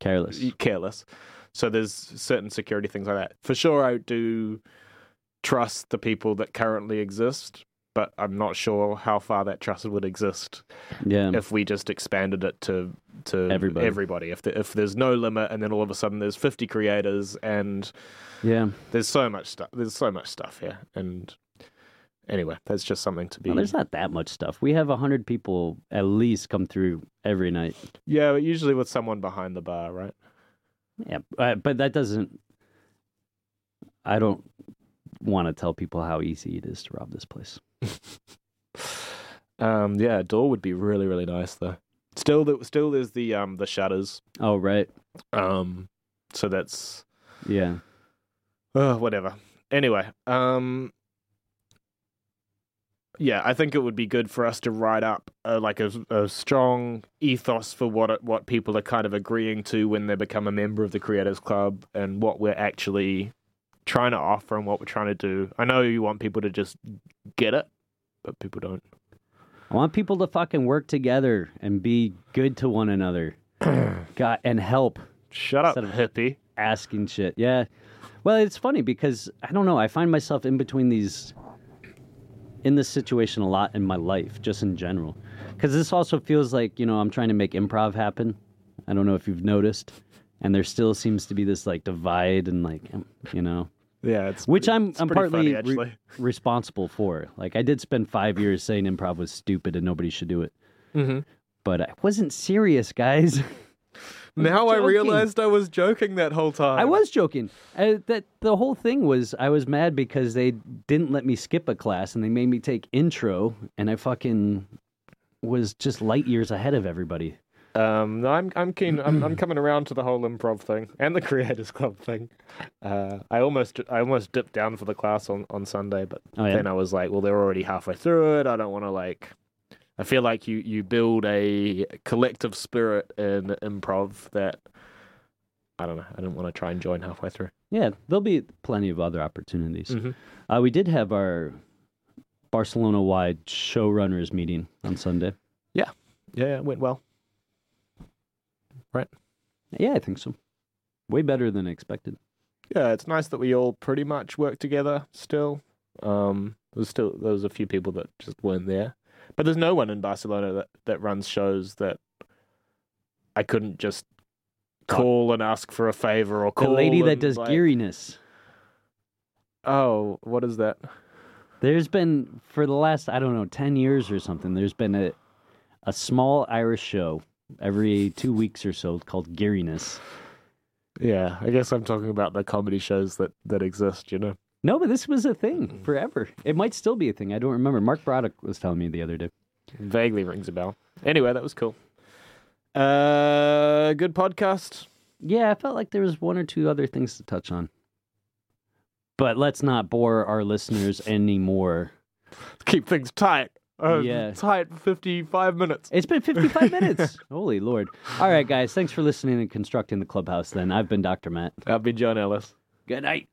Careless. careless. So there's certain security things like that. For sure, I do trust the people that currently exist, but I'm not sure how far that trust would exist Yeah. if we just expanded it to to Everybody. everybody. If the, if there's no limit, and then all of a sudden there's 50 creators, and yeah. there's so much stuff. There's so much stuff here, and anyway, that's just something to be. Well, there's not that much stuff. We have hundred people at least come through every night. yeah, but usually with someone behind the bar, right? Yeah, uh, but that doesn't. I don't want to tell people how easy it is to rob this place. Um, yeah, a door would be really really nice though. Still, the, still there's the um the shutters. Oh right, Um, so that's yeah. uh, whatever. Anyway, um, yeah, I think it would be good for us to write up uh, like a, a strong ethos for what what people are kind of agreeing to when they become a member of the Creators Club and what we're actually trying to offer and what we're trying to do. I know you want people to just get it, but people don't. I want people to fucking work together and be good to one another. God, and help Shut up, Instead of- hippie. asking shit. Yeah. Well, it's funny because I don't know. I find myself in between these, in this situation a lot in my life, just in general. Because this also feels like, you know, I'm trying to make improv happen. I don't know if you've noticed. And there still seems to be this like divide and like, you know, Yeah, it's which I'm it's I'm partly funny, re- responsible for. Like I did spend five years saying improv was stupid and nobody should do it, Mhm. but I wasn't serious, guys. Now I realized I was joking that whole time. I was joking. I, that the whole thing was I was mad because they didn't let me skip a class and they made me take intro, and I fucking was just light years ahead of everybody. Um, no, I'm I'm keen. I'm I'm coming around to the whole improv thing and the Creators Club thing. Uh, I almost I almost dipped down for the class on, on Sunday, but Oh yeah, then I was like, well, they're already halfway through it. I don't want to like. I feel like you you build a collective spirit in improv that. I don't know. I didn't want to try and join halfway through. yeah. There'll be plenty of other opportunities. Mhm. Uh, we did have our Barcelona-wide showrunners meeting on Sunday. Yeah. Yeah, it went well. Yeah, I think so. Way better than expected. Yeah, it's nice that we all pretty much work together still. Um, there's still there was a few people that just weren't there, but there's no one in Barcelona that that runs shows that I couldn't just call and ask for a favor or call The lady that does like, geariness. Oh, what is that? There's been for the last I don't know ten years or something. There's been a a small Irish show every two weeks or so called Geariness. Yeah, I guess I'm talking about the comedy shows that that exist. You know. No, but this was a thing forever. It might still be a thing. I don't remember. Mark Broderick was telling me the other day. Vaguely rings a bell. Anyway, that was cool. Uh, good podcast. Yeah, I felt like there was one or two other things to touch on. But let's not bore our listeners anymore. Keep things tight. Uh, Yeah. tight. Fifty-five minutes. It's been 55 minutes. Holy Lord. All right, guys. Thanks for listening and constructing the clubhouse then. I've been Dr. Matt. I've been John Ellis. Good night.